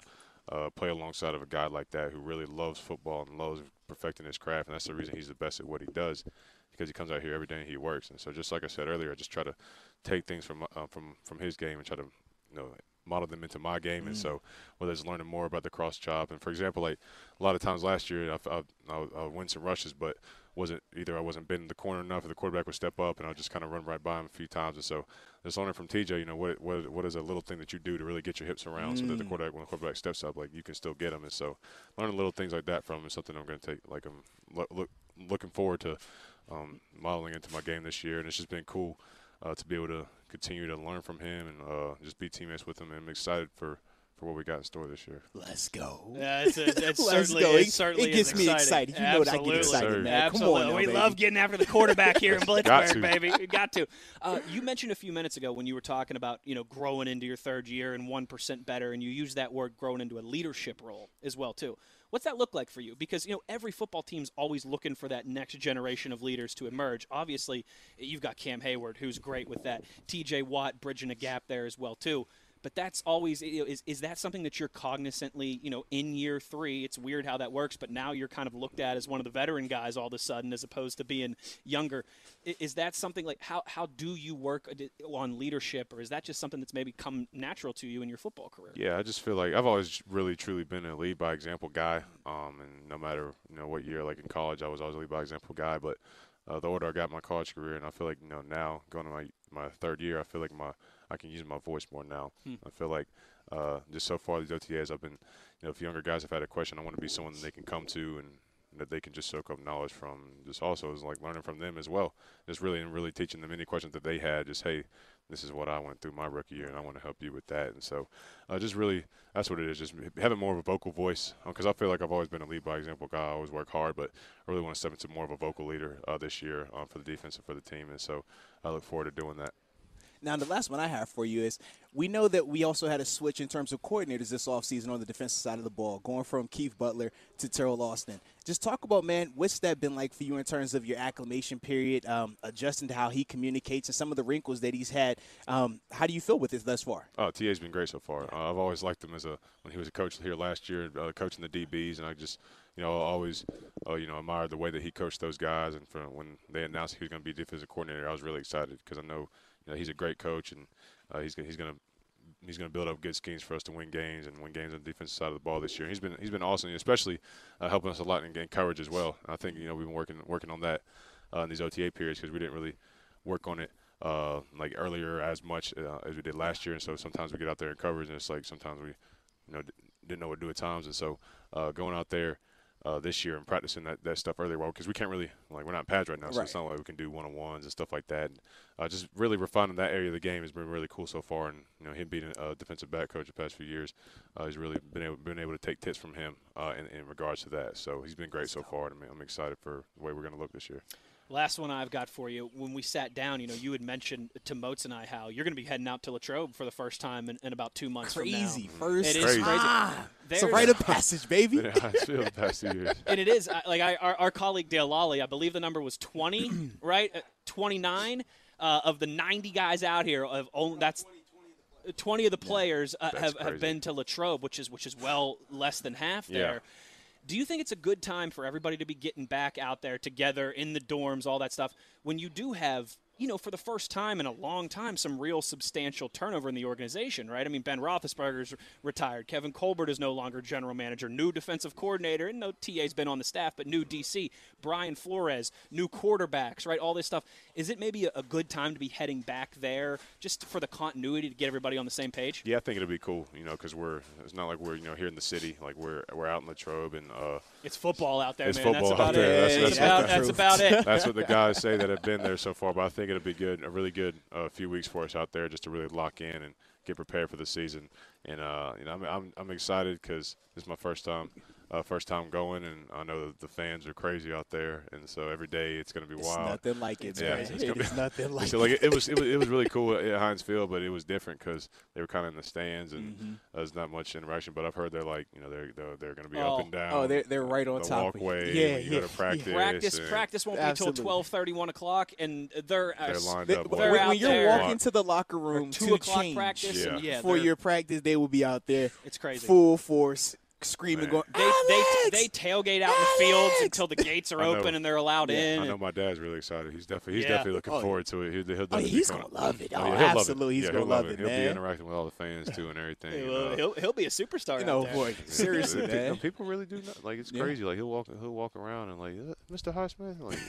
Speaker 6: uh, play alongside of a guy like that who really loves football and loves perfecting his craft, and that's the reason he's the best at what he does because he comes out here every day and he works. And so, just like I said earlier, I just try to take things from uh, from from his game and try to you know model them into my game. Mm. And so, whether it's learning more about the cross chop, and for example, like a lot of times last year, I, I, I, I win some rushes, but wasn't either I wasn't bending the corner enough, or the quarterback would step up, and I'll just kind of run right by him a few times. And so, just learning from TJ, you know, what what what is a little thing that you do to really get your hips around, mm. so that the mm. quarterback when the quarterback steps up, like you can still get him. And so, learning little things like that from him is something I'm going to take. Like I'm look, look looking forward to um, modeling into my game this year, and it's just been cool uh, to be able to continue to learn from him and uh, just be teammates with him. And I'm excited for for what we got in store this year.
Speaker 5: Let's go.
Speaker 4: Yeah, it's, a, it's
Speaker 5: Let's
Speaker 4: certainly,
Speaker 5: go.
Speaker 4: it,
Speaker 5: It-
Speaker 4: certainly
Speaker 5: it gets me
Speaker 4: exciting.
Speaker 5: excited. You know that I get
Speaker 4: Absolutely.
Speaker 5: excited,
Speaker 6: Sir.
Speaker 5: man. Come on, now,
Speaker 4: we
Speaker 5: baby.
Speaker 4: love getting after the quarterback here in
Speaker 6: Got
Speaker 4: Blitzburg, baby. We got to. Uh, you mentioned a few minutes ago when you were talking about you know growing into your third year and one percent better, and you used that word growing into a leadership role as well too. What's that look like for you? Because you know every football team's always looking for that next generation of leaders to emerge. Obviously, you've got Cam Heyward, who's great with that. T.J. Watt bridging a gap there as well too. But that's always you know, is is that something that you're cognizantly you know in year three? It's weird how that works, but now you're kind of looked at as one of the veteran guys all of a sudden, as opposed to being younger. Is that something like how how do you work on leadership, or is that just something that's maybe come natural to you in your football career?
Speaker 6: Yeah, I just feel like I've always really truly been a lead by example guy. Um, and no matter you know what year, like in college, I was always a lead by example guy. But uh, the older I got my college career, and I feel like you know now going to my my third year, I feel like my I can use my voice more now. I feel like uh, just so far these OTAs, I've been you know if younger guys have had a question, I want to be someone they can come to and that they can just soak up knowledge from. Just also is like learning from them as well. Just really and really teaching them any questions that they had. Just hey, this is what I went through my rookie year, and I want to help you with that. And so, uh, just really, that's what it is. Just having more of a vocal voice, because I feel like I've always been a lead by example guy. I always work hard, but I really want to step into more of a vocal leader uh, this year um, for the defense and for the team. And so, I look forward to doing that.
Speaker 5: Now, the last one I have for you is we know that we also had a switch in terms of coordinators this offseason on the defensive side of the ball, going from Keith Butler to Teryl Austin. Just talk about, man, what's that been like for you in terms of your acclimation period, um, adjusting to how he communicates and some of the wrinkles that he's had. Um, how do you feel with this thus far?
Speaker 6: Oh, TA's been great so far. Uh, I've always liked him as a when he was a coach here last year, uh, coaching the DBs, and I just you know always uh, you know admired the way that he coached those guys. And from when they announced he was going to be defensive coordinator, I was really excited because I know you know he's a great coach and uh, he's gonna, he's going to he's going to build up good schemes for us to win games and win games on the defensive side of the ball this year. He's been he's been awesome, especially uh, helping us a lot in getting coverage as well. I think you know we've been working working on that uh, in these OTA periods because we didn't really work on it uh, like earlier as much uh, as we did last year. And so sometimes we get out there in coverage, and it's like sometimes we you know didn't know what to do at times. And so uh, going out there. Uh, this year and practicing that, that stuff earlier, well, because we can't really like we're not in pads right now, so
Speaker 5: Right.
Speaker 6: it's not like we can do one on ones and stuff like that. And, uh, just really refining that area of the game has been really cool so far. And you know, him being a defensive back coach the past few years, uh, he's really been able been able to take tips from him uh, in, in regards to that. So he's been great so far, and I'm, I'm excited for the way we're going to look this year.
Speaker 4: Last one I've got for you. When we sat down, you know, you had mentioned to Moats and I how you're going to be heading out to Latrobe for the first time in, in about two months
Speaker 5: Crazy.
Speaker 4: from now.
Speaker 5: First
Speaker 4: It is
Speaker 6: Crazy.
Speaker 4: crazy.
Speaker 5: time. It's a rite of passage, baby.
Speaker 6: Been at Heinz Field the past two years.
Speaker 4: and it is I- like I, our, our colleague Dale Lally, I believe the number was 20, right? Uh, 29 uh, of the 90 guys out here. Of only, that's 20 of the players uh,
Speaker 6: That's
Speaker 4: have, have been to Latrobe, which is which is well less than half
Speaker 6: Yeah.
Speaker 4: Do you think it's a good time for everybody to be getting back out there together in the dorms, all that stuff, when you do have, you know, for the first time in a long time, some real substantial turnover in the organization, right? I mean, Ben Roethlisberger's retired. Kevin Colbert is no longer general manager. New defensive coordinator, and no TA's been on the staff, but new DC. Brian Flores, new quarterbacks, right? All this stuff. Is it maybe a, good time to be heading back there just for the continuity to get everybody on the same page?
Speaker 6: Yeah, I think it'll be cool, you know, because we're it's not like we're you know here in the city, like we're we're out in Latrobe, and uh,
Speaker 4: It's football out there,
Speaker 6: It's
Speaker 4: man.
Speaker 6: football
Speaker 4: that's about
Speaker 6: out there.
Speaker 4: it.
Speaker 6: That's-
Speaker 4: That's,
Speaker 6: that's
Speaker 4: about, that's about it.
Speaker 6: that's what the guys say that have been there so far. But I think it'll be good, a really good uh, few weeks for us out there, just to really lock in and get prepared for the season. And uh, you know, I'm I'm, I'm excited because this is my first time. Uh, first time going, and I know the fans are crazy out there, and so every day it's going to be
Speaker 5: It's
Speaker 6: wild.
Speaker 5: nothing like it,
Speaker 6: Yeah,
Speaker 5: man.
Speaker 6: it's
Speaker 5: It
Speaker 6: be-
Speaker 5: nothing like
Speaker 6: so like it, it was, it was it was really cool at Heinz Field, but it was different because they were kind of in the stands and
Speaker 5: Mm-hmm.
Speaker 6: there's not much interaction. But I've heard they're like you know they're they're, they're going to be
Speaker 4: Oh.
Speaker 6: up and down.
Speaker 5: Oh, they're- they're right on
Speaker 6: the
Speaker 5: top of you.
Speaker 6: walkway.
Speaker 5: Yeah,
Speaker 6: you
Speaker 5: yeah,
Speaker 6: go to practice.
Speaker 4: Practice practice won't
Speaker 5: Absolutely.
Speaker 4: be till 12:30, 1 o'clock, and they're, uh,
Speaker 6: They're lined
Speaker 5: They-
Speaker 6: up.
Speaker 5: when,
Speaker 4: They're
Speaker 6: like-
Speaker 4: out
Speaker 5: when you're
Speaker 4: there.
Speaker 5: walking to the locker room
Speaker 4: two
Speaker 5: to
Speaker 4: o'clock
Speaker 5: change
Speaker 4: practice. And,
Speaker 6: Yeah.
Speaker 4: yeah,
Speaker 5: for your practice, they will be out there
Speaker 4: it's crazy.
Speaker 5: full force, screaming, going,
Speaker 4: They, they,
Speaker 5: "Alex!"
Speaker 4: they tailgate out in the fields until the gates are open and they're allowed
Speaker 5: Yeah,
Speaker 4: in.
Speaker 6: I know my dad's really excited. He's definitely he's
Speaker 4: Yeah.
Speaker 6: definitely looking
Speaker 5: Oh,
Speaker 6: forward to it. He'll, he'll
Speaker 5: Oh, he's gonna love it.
Speaker 6: Oh,
Speaker 5: Oh,
Speaker 6: yeah, he'll love
Speaker 5: absolutely,
Speaker 6: it.
Speaker 5: he's
Speaker 6: yeah,
Speaker 5: gonna love
Speaker 6: it.
Speaker 5: it,
Speaker 6: He'll be interacting with all the fans too and everything.
Speaker 4: Hey,
Speaker 6: and,
Speaker 4: well,
Speaker 6: uh,
Speaker 4: he'll, he'll be a superstar.
Speaker 5: You know, boy, seriously,
Speaker 6: Pe-
Speaker 5: man.
Speaker 6: People really do not, like it's
Speaker 5: Yeah.
Speaker 6: crazy. Like he'll walk, he'll walk around and like, "Uh, Mr. Highsmith, like,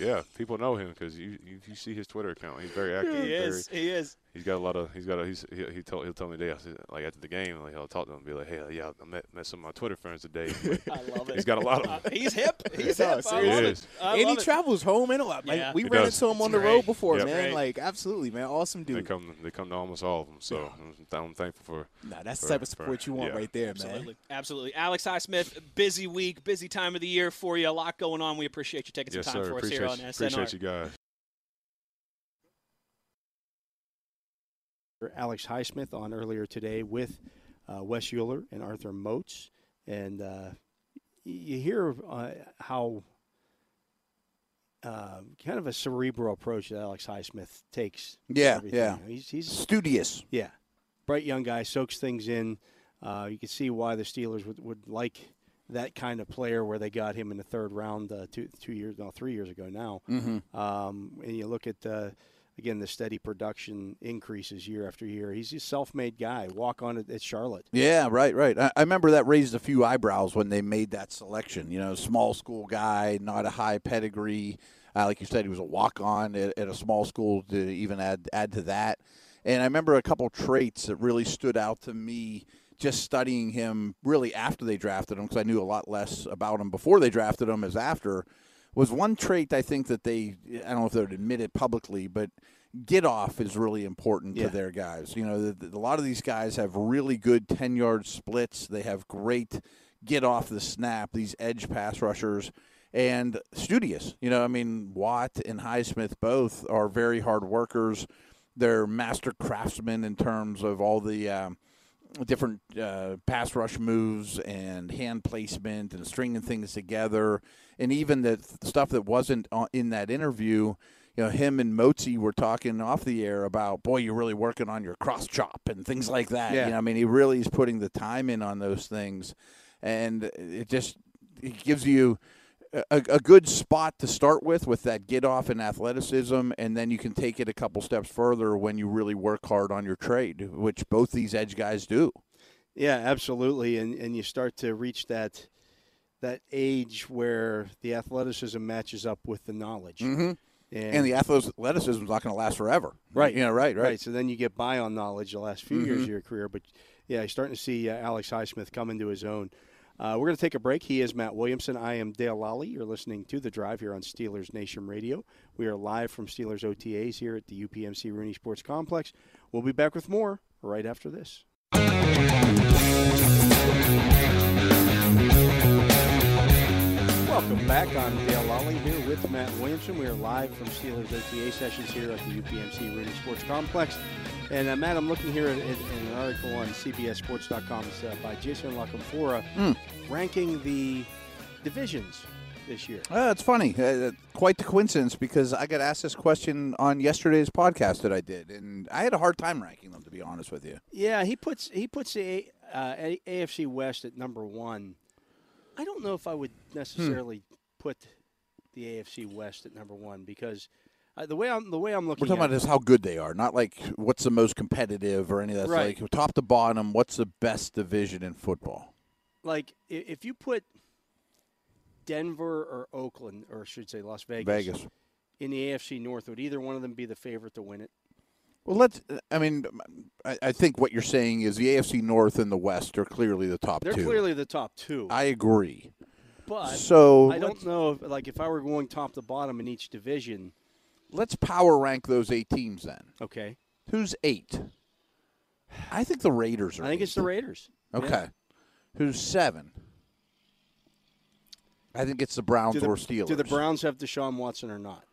Speaker 6: yeah, people know him because you, you you see his Twitter account. He's very active.
Speaker 4: He is. He is.
Speaker 6: He's got a lot of he's got a he's he, he told he'll tell me today said, like after the game like he'll talk to him and be like hey yeah I met met some of my Twitter friends today.
Speaker 4: I love it.
Speaker 6: he's got a lot of
Speaker 4: Uh,
Speaker 6: them.
Speaker 4: he's hip. He's
Speaker 5: No,
Speaker 4: hip. I love
Speaker 6: He
Speaker 4: it.
Speaker 6: is.
Speaker 4: I
Speaker 5: and he
Speaker 4: it.
Speaker 5: travels home and a lot. Like
Speaker 4: Yeah.
Speaker 5: we
Speaker 6: He
Speaker 5: ran
Speaker 6: does.
Speaker 5: into him on
Speaker 4: It's
Speaker 5: the road before,
Speaker 6: Yep.
Speaker 5: man.
Speaker 4: Great.
Speaker 5: Like absolutely, man. Awesome dude.
Speaker 6: They come they come to almost all of them. So I'm, I'm thankful for.
Speaker 5: Nah, that's the type of support
Speaker 6: for-
Speaker 5: you want
Speaker 6: yeah.
Speaker 5: right there, man.
Speaker 4: Absolutely. Absolutely. Alex Highsmith, busy week, busy time of the year for you. A lot going on. We appreciate you taking
Speaker 6: Yes,
Speaker 4: some time
Speaker 6: sir.
Speaker 4: for us
Speaker 6: Appreciate
Speaker 4: here on
Speaker 6: you,
Speaker 4: SNR.
Speaker 6: appreciate you guys.
Speaker 1: Alex Highsmith on earlier today with uh, Wes Uhler and Arthur Moats, and uh, you hear uh, how uh, kind of a cerebral approach that Alex Highsmith takes.
Speaker 2: Yeah, yeah.
Speaker 1: He's, he's
Speaker 2: Studious.
Speaker 1: yeah, bright young guy, soaks things in. Uh, you can see why the Steelers would, would like that kind of player, where they got him in the third round uh, two two years, no, three years ago now.
Speaker 2: Mm-hmm.
Speaker 1: Um, and you look at uh, again the steady production increases year after year. He's a self-made guy. Walk on at Charlotte.
Speaker 2: Yeah, right, right. I, I remember that raised a few eyebrows when they made that selection. You know, small school guy, not a high pedigree. Uh, like you said, he was a walk on at, at a small school to even add add to that. And I remember a couple traits that really stood out to me just studying him really after they drafted him because I knew a lot less about him before they drafted him as after was one trait I think that they I don't know if they would admit it publicly, but get off is really important
Speaker 1: Yeah.
Speaker 2: to their guys. You know, the, the, a lot of these guys have really good ten yard splits. They have great get off the snap. These edge pass rushers and studious. You know, I mean Watt and Highsmith both are very hard workers. They're master craftsmen in terms of all the. Um, different uh, pass rush moves and hand placement and stringing things together, and even the th- stuff that wasn't in that interview. You know, him and Mozi were talking off the air about, boy, you're really working on your cross chop and things like that.
Speaker 1: Yeah.
Speaker 2: You know, I mean, he really is putting the time in on those things, and it just it gives you a, a good spot to start with with that get off and athleticism and then you can take it a couple steps further when you really work hard on your trade which both these edge guys do
Speaker 1: Yeah, absolutely. And and you start to reach that that age where the athleticism matches up with the knowledge.
Speaker 2: mm-hmm.
Speaker 1: And,
Speaker 2: and the athleticism is not going to last forever
Speaker 1: Right.
Speaker 2: yeah right right,
Speaker 1: right. So then you get by on knowledge the last few years
Speaker 2: Mhm.
Speaker 1: of your career. But yeah, you're starting to see uh, Alex Highsmith come into his own. Uh, we're going to take a break. He is Matt Williamson. I am Dale Lally. You're listening to The Drive here on Steelers Nation Radio. We are live from Steelers OTAs here at the UPMC Rooney Sports Complex. We'll be back with more right after this. Welcome back. I'm Dale Lally here with Matt Williamson. We are live from Steelers OTA sessions here at the UPMC Rooney Sports Complex. And uh, Matt, I'm looking here at, at an article on CBSSports.com it's, uh, by Jason La Canfora
Speaker 2: Hmm.
Speaker 1: ranking the divisions this year.
Speaker 2: Uh, it's funny uh, quite the coincidence because i got asked this question on yesterday's podcast that i did and i had a hard time ranking them to be honest with you
Speaker 1: Yeah, he puts he puts the uh, AFC West at number one. I don't know if I would necessarily put the AFC West at number one because uh, the way I'm the way I'm looking
Speaker 2: we're talking
Speaker 1: at
Speaker 2: about is how good they are not like what's the most competitive or any of that
Speaker 1: Right.
Speaker 2: like top to bottom what's the best division in football
Speaker 1: like if you put Denver or Oakland, or I should say Las Vegas,
Speaker 2: vegas
Speaker 1: in the AFC North, would either one of them be the favorite to win it?
Speaker 2: Well, let's. I mean, I, I think what you're saying is the AFC North and the West are clearly the top
Speaker 1: They're
Speaker 2: two.
Speaker 1: clearly the top two,
Speaker 2: I agree.
Speaker 1: but
Speaker 2: so
Speaker 1: I don't know. If, like if I were going top to bottom in each division,
Speaker 2: let's power rank those eight teams then.
Speaker 1: okay,
Speaker 2: Who's eight? I think the Raiders are.
Speaker 1: I think it's the. Raiders.
Speaker 2: Okay.
Speaker 1: Yeah.
Speaker 2: Who's seven? I think it's the Browns
Speaker 1: the,
Speaker 2: or Steelers.
Speaker 1: do the Browns have Deshaun Watson or not?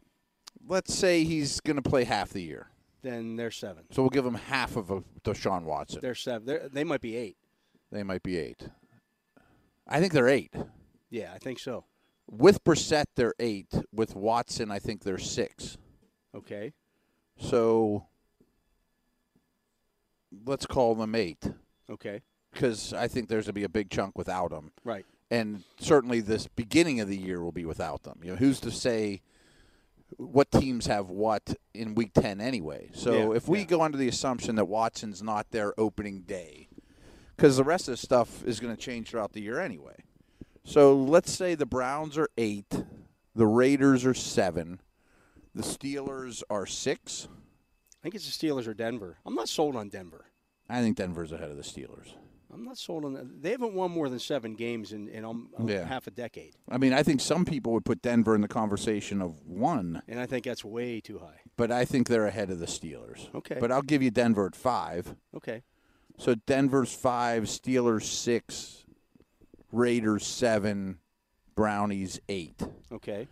Speaker 2: Let's say he's going to play half the year,
Speaker 1: Then they're seven.
Speaker 2: so we'll give him half of a Deshaun Watson.
Speaker 1: They're seven. They're, they might be eight.
Speaker 2: they might be eight. I think they're eight.
Speaker 1: Yeah, I think so.
Speaker 2: With Brissett, they're eight. With Watson, I think they're six.
Speaker 1: Okay.
Speaker 2: So let's call them eight
Speaker 1: Okay.
Speaker 2: because I think there's going to be a big chunk without them.
Speaker 1: Right.
Speaker 2: And certainly this beginning of the year will be without them. You know, who's to say what teams have what in week 10 anyway? So
Speaker 1: Yeah,
Speaker 2: if we
Speaker 1: yeah.
Speaker 2: go under the assumption that Watson's not their opening day, because the rest of the stuff is going to change throughout the year anyway. So let's say the Browns are eight, the Raiders are seven, the Steelers are six.
Speaker 1: I think it's the Steelers or Denver. I'm not sold on Denver.
Speaker 2: I think Denver's ahead of the Steelers.
Speaker 1: I'm not sold on that. They haven't won more than seven games in, in um,
Speaker 2: Yeah.
Speaker 1: half a decade,
Speaker 2: I mean, I think some people would put Denver in the conversation of one,
Speaker 1: and I think that's way too high.
Speaker 2: but I think they're ahead of the Steelers.
Speaker 1: Okay.
Speaker 2: But I'll give you Denver at five.
Speaker 1: Okay.
Speaker 2: So Denver's five, Steelers six, Raiders seven, Brownies eight,
Speaker 1: Okay.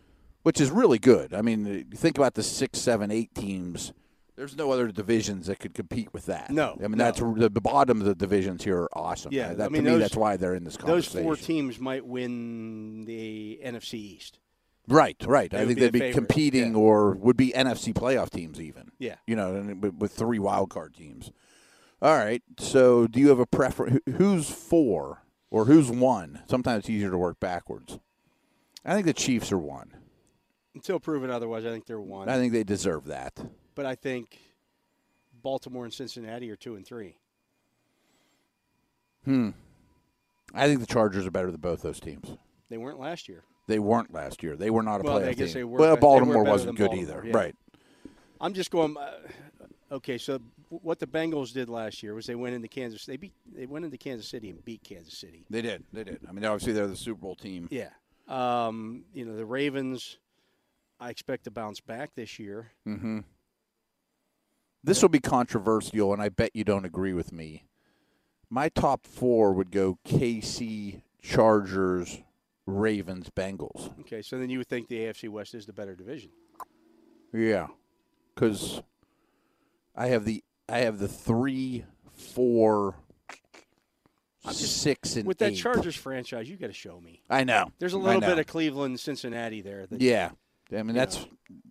Speaker 2: Which is really good. I mean, think about the six, seven, eight teams. There's no other divisions that could compete with that.
Speaker 1: No,
Speaker 2: I mean
Speaker 1: no.
Speaker 2: that's the, the bottom of the divisions here are awesome.
Speaker 1: Yeah,
Speaker 2: that,
Speaker 1: I mean,
Speaker 2: to me, that's why they're in this conversation.
Speaker 1: Those four teams might win the NFC East.
Speaker 2: Right, right.
Speaker 1: They
Speaker 2: I think they'd
Speaker 1: the
Speaker 2: be
Speaker 1: favorite,
Speaker 2: competing
Speaker 1: yeah.
Speaker 2: or would be NFC playoff teams even.
Speaker 1: Yeah.
Speaker 2: You know, with, with three wild card teams. All right. So, do you have a preference? Who's four or who's one? Sometimes it's easier to work backwards. I think the Chiefs are one.
Speaker 1: Until proven otherwise, I think they're one.
Speaker 2: I think they deserve that.
Speaker 1: but I think Baltimore and Cincinnati are two and three. Hmm.
Speaker 2: I think the Chargers are better than both those teams.
Speaker 1: They weren't last year.
Speaker 2: They weren't last year. They were not a
Speaker 1: Well,
Speaker 2: playoff
Speaker 1: I guess
Speaker 2: team.
Speaker 1: they were
Speaker 2: well,
Speaker 1: they were
Speaker 2: Baltimore wasn't good
Speaker 1: Baltimore,
Speaker 2: either.
Speaker 1: yeah.
Speaker 2: Right.
Speaker 1: I'm just going. Uh, okay, so what the Bengals did last year was they went into Kansas. They beat. They went into Kansas City and beat Kansas City.
Speaker 2: They did. They did. I mean, obviously they're the Super Bowl team.
Speaker 1: Yeah. Um, you know the Ravens. I expect to bounce back this year. Mm-hmm.
Speaker 2: This will be controversial, and I bet you don't agree with me. My top four would go KC, Chargers, Ravens, Bengals.
Speaker 1: Okay, so then you would think the AFC West is the better division.
Speaker 2: Yeah, because I have the I have the three, four, six, and
Speaker 1: With that
Speaker 2: eight.
Speaker 1: Chargers franchise, you got to show me.
Speaker 2: I know.
Speaker 1: There's a little
Speaker 2: know.
Speaker 1: bit of Cleveland, Cincinnati there. That
Speaker 2: yeah. I mean, that's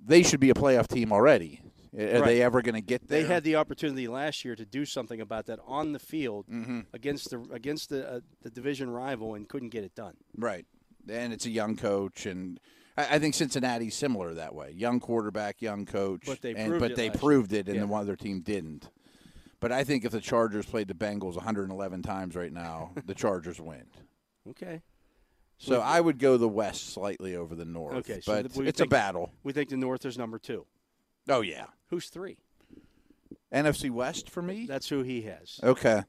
Speaker 2: they should be a playoff team already. Are
Speaker 1: Right.
Speaker 2: they ever going to get there?
Speaker 1: They had the opportunity last year to do something about that on the field
Speaker 2: Mm-hmm.
Speaker 1: against the against the uh, the division rival and couldn't get it done.
Speaker 2: Right. And it's a young coach, and I, I think Cincinnati's similar that way. Young quarterback, young coach,
Speaker 1: But they
Speaker 2: and,
Speaker 1: proved
Speaker 2: but
Speaker 1: it
Speaker 2: they proved it, and
Speaker 1: Yeah.
Speaker 2: the one other team didn't. But I think if the Chargers played the Bengals 111 times right now, the Chargers win.
Speaker 1: Okay.
Speaker 2: So I would go the West slightly over the North.
Speaker 1: Okay, so
Speaker 2: but
Speaker 1: we
Speaker 2: it's a battle.
Speaker 1: We think the North is number two.
Speaker 2: Oh yeah,
Speaker 1: Who's three?
Speaker 2: NFC West for me.
Speaker 1: That's who he has.
Speaker 2: Okay,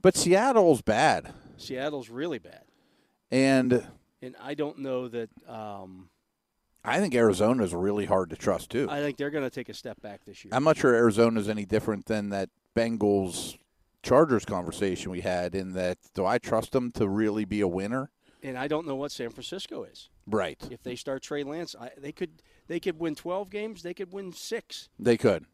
Speaker 2: but Seattle's bad,
Speaker 1: Seattle's really bad,
Speaker 2: and
Speaker 1: and I don't know that. Um,
Speaker 2: I think Arizona's really hard to trust too.
Speaker 1: I think they're going to take a step back this year.
Speaker 2: I'm not sure Arizona's any different than that Bengals Chargers conversation we had in that do I trust them to really be a winner?
Speaker 1: And I don't know what San Francisco is.
Speaker 2: Right.
Speaker 1: If they start Trey Lance, I, they could they could win 12 games. They could win six.
Speaker 2: They could.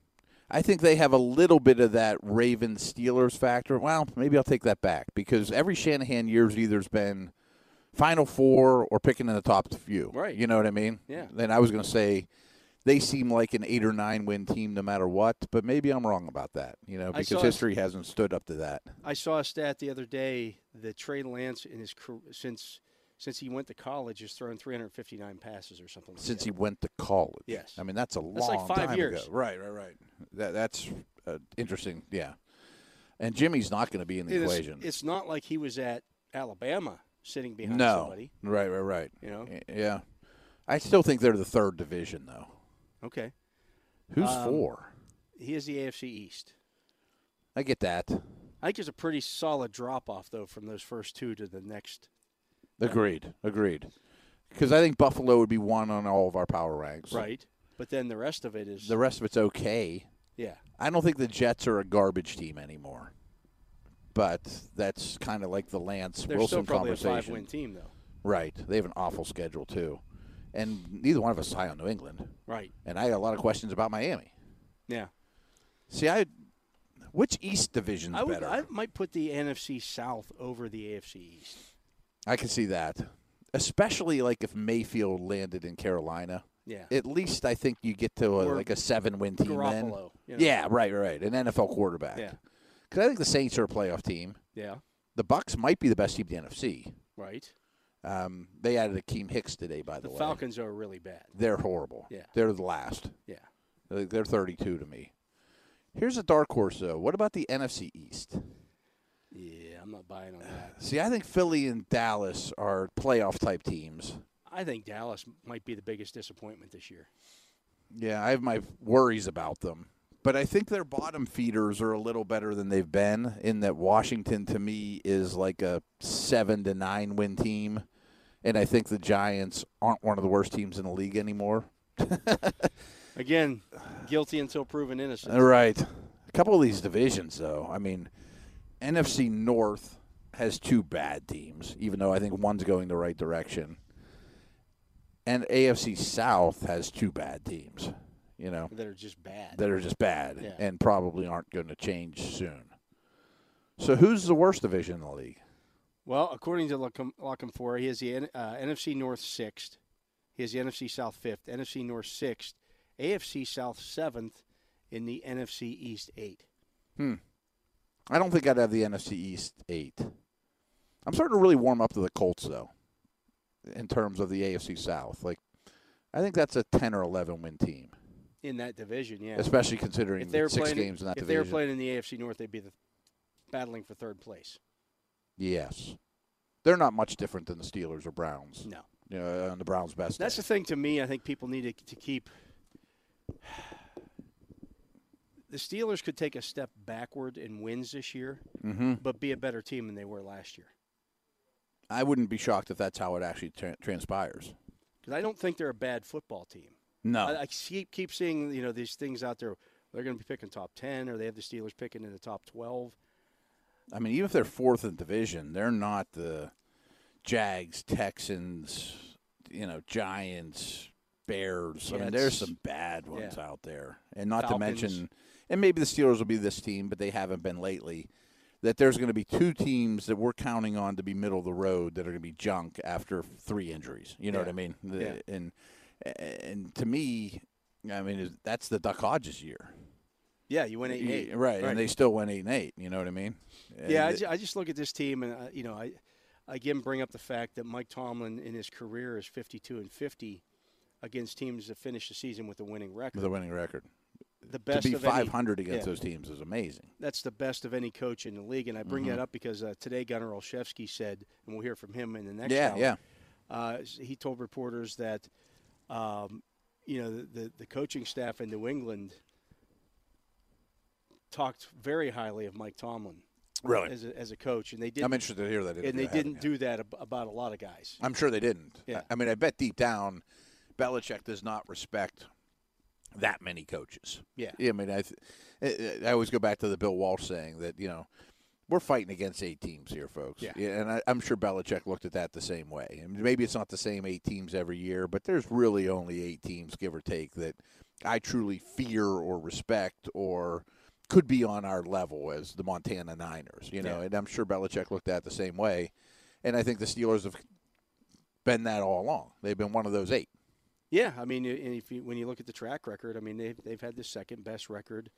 Speaker 2: I think they have a little bit of that Ravens Steelers factor. Well, maybe I'll take that back because every Shanahan year's either's been Final Four or picking in the top few.
Speaker 1: Right.
Speaker 2: You know what I mean?
Speaker 1: Yeah.
Speaker 2: Then I was going to say they seem like an eight or nine win team no matter what, but maybe I'm wrong about that. You know, because history hasn't stood up to that.
Speaker 1: I saw a stat the other day that Trey Lance in his since since he went to college has thrown 359 passes or something. Like
Speaker 2: since
Speaker 1: that.
Speaker 2: he went to college.
Speaker 1: Yes.
Speaker 2: I mean that's a
Speaker 1: That's
Speaker 2: long
Speaker 1: like five
Speaker 2: time
Speaker 1: years.
Speaker 2: ago. Right, right, right. That that's uh, interesting. Yeah. And Jimmy's not going to be in the
Speaker 1: It is-
Speaker 2: equation.
Speaker 1: it's not like he was at Alabama sitting behind
Speaker 2: no.
Speaker 1: somebody.
Speaker 2: Right, right, right.
Speaker 1: You know?
Speaker 2: Yeah. I still think they're the third division though.
Speaker 1: Okay,
Speaker 2: Who's
Speaker 1: Um,
Speaker 2: four?
Speaker 1: he is the AFC East.
Speaker 2: I get that.
Speaker 1: I think it's a pretty solid drop off though from those first two to the next.
Speaker 2: Agreed. Agreed. Because I think Buffalo would be one on all of our power ranks.
Speaker 1: Right, but then the rest of it is
Speaker 2: The rest of it's okay.
Speaker 1: yeah.
Speaker 2: I don't think the Jets are a garbage team anymore. But that's kind of like the Lance
Speaker 1: They're
Speaker 2: Wilson
Speaker 1: still probably a
Speaker 2: conversation.
Speaker 1: five win team though.
Speaker 2: Right. They have an awful schedule too, and neither one of us is high on New England.
Speaker 1: Right.
Speaker 2: And I had a lot of questions about Miami.
Speaker 1: Yeah.
Speaker 2: See, I which East division's
Speaker 1: I would.
Speaker 2: better?
Speaker 1: I might put the NFC South over the AFC East.
Speaker 2: I can see that, especially like if Mayfield landed in Carolina.
Speaker 1: Yeah.
Speaker 2: At least I think you get to a, like a seven-win team then.
Speaker 1: Garoppolo. you know.
Speaker 2: Yeah, right, right. An NFL quarterback.
Speaker 1: Yeah.
Speaker 2: Because I think the Saints are a playoff team.
Speaker 1: Yeah.
Speaker 2: The Bucks might be the best team in the NFC.
Speaker 1: Right.
Speaker 2: Um, they added Akiem Hicks today, by the, way.
Speaker 1: The
Speaker 2: way.
Speaker 1: Falcons are really bad.
Speaker 2: They're horrible.
Speaker 1: Yeah.
Speaker 2: They're the last.
Speaker 1: Yeah.
Speaker 2: They're they're 32 to me. Here's a dark horse, though. What about the NFC East?
Speaker 1: Yeah, I'm not buying on that.
Speaker 2: See, I think Philly and Dallas are playoff type teams.
Speaker 1: I think Dallas might be the biggest disappointment this year.
Speaker 2: Yeah, I have my worries about them, But I think their bottom feeders are a little better than they've been. In that Washington, to me, is like a seven to nine win team, and I think the Giants aren't one of the worst teams in the league anymore.
Speaker 1: Again, guilty until proven innocent.
Speaker 2: Right. A couple of these divisions, though. I mean, NFC North has two bad teams, even though I think one's going the right direction. And AFC South has two bad teams, you know,
Speaker 1: That are just bad.
Speaker 2: that are just bad
Speaker 1: Yeah.
Speaker 2: and probably aren't going to change soon. So, who's the worst division in the league?
Speaker 1: Well, according to Four, he has the uh, NFC North sixth. He has the NFC South fifth, NFC North sixth, AFC South seventh, in the NFC East eight. Hmm.
Speaker 2: I don't think I'd have the NFC East eight. I'm starting to really warm up to the Colts, though, in terms of the AFC South. Like, I think that's a 10 or 11 win team,
Speaker 1: in that division. Yeah,
Speaker 2: especially considering
Speaker 1: if they were
Speaker 2: six
Speaker 1: playing,
Speaker 2: games in that division.
Speaker 1: if they were playing in the AFC North, they'd be the, battling for third place.
Speaker 2: Yes. They're not much different than the Steelers or Browns.
Speaker 1: No,
Speaker 2: You know, on the Browns' best.
Speaker 1: that's the thing to me. I think people need to, to keep. The Steelers could take a step backward in wins this year,
Speaker 2: Mhm.
Speaker 1: but be a better team than they were last year.
Speaker 2: I wouldn't be shocked if that's how it actually tra- transpires.
Speaker 1: Because I don't think they're a bad football team.
Speaker 2: No.
Speaker 1: I, I keep keep seeing you know these things out there. They're going to be picking top ten, or they have the Steelers picking in the top twelve.
Speaker 2: I mean, even if they're fourth in division, they're not the Jags, Texans, you know, Giants, Bears. I mean, there's some bad ones
Speaker 1: Yeah.
Speaker 2: out there, and not
Speaker 1: Falcons.
Speaker 2: to mention, and maybe the Steelers will be this team, but they haven't been lately. That there's going to be two teams that we're counting on to be middle of the road that are going to be junk after three injuries. You know what I mean? The-
Speaker 1: Yeah.
Speaker 2: And and to me, I mean, that's the Duck Hodges year.
Speaker 1: Yeah, you went eight and eight,
Speaker 2: right, and they still went eight and eight. You know what I mean?
Speaker 1: yeah, I, ju- I just look at this team, and uh, you know, I again bring up the fact that Mike Tomlin in his career is fifty-two and fifty against teams that finish the season with a winning record.
Speaker 2: with a winning record.
Speaker 1: the best
Speaker 2: to be 500 against
Speaker 1: yeah.
Speaker 2: those teams is amazing.
Speaker 1: that's the best of any coach in the league. And I bring
Speaker 2: Mm-hmm.
Speaker 1: that up because uh, today Gunnar Olszewski said, and we'll hear from him in the next
Speaker 2: Yeah,
Speaker 1: hour,
Speaker 2: yeah.
Speaker 1: Uh, he told reporters that, um, you know, the, the, coaching staff in New England talked very highly of Mike Tomlin as a, as a coach, and they didn't.
Speaker 2: I'm interested to hear that.
Speaker 1: and they didn't do that ab- about a lot of guys.
Speaker 2: I'm sure they didn't.
Speaker 1: Yeah.
Speaker 2: I mean, I bet deep down, Belichick does not respect that many coaches.
Speaker 1: Yeah.
Speaker 2: yeah I mean, I, th- I I always go back to the Bill Walsh saying that you know we're fighting against eight teams here, folks.
Speaker 1: Yeah.
Speaker 2: and I, I'm sure Belichick looked at that the same way. And maybe it's not the same eight teams every year, but there's really only eight teams, give or take, that I truly fear or respect or could be on our level as the Montana Niners. You know,
Speaker 1: Yeah.
Speaker 2: and I'm sure Belichick looked at it the same way. And I think the Steelers have been that all along. They've been one of those eight.
Speaker 1: Yeah, I mean, if you, when you look at the track record, I mean, they've they've had the second best record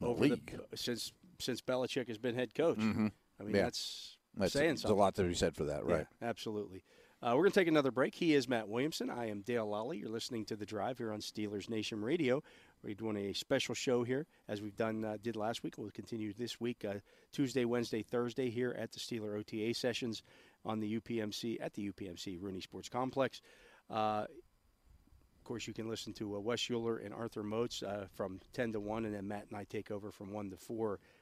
Speaker 2: the
Speaker 1: over
Speaker 2: league.
Speaker 1: the since since Belichick has been head coach.
Speaker 2: Mhm.
Speaker 1: I mean,
Speaker 2: Yeah.
Speaker 1: that's,
Speaker 2: That's
Speaker 1: saying
Speaker 2: there's a
Speaker 1: something.
Speaker 2: lot to be said for that, right?
Speaker 1: Yeah, absolutely. Uh, we're going to take another break. He is Matt Williamson. I am Dale Lally. You're listening to The Drive here on Steelers Nation Radio. We're doing a special show here, as we've done uh, did last week. We'll continue this week, uh, Tuesday, Wednesday, Thursday, here at the Steeler OTA sessions on the UPMC at the UPMC Rooney Sports Complex. Uh, of course, you can listen to uh, Wes Uhler and Arthur Moats uh, from 10 to 1, and then Matt and I take over from 1 to 4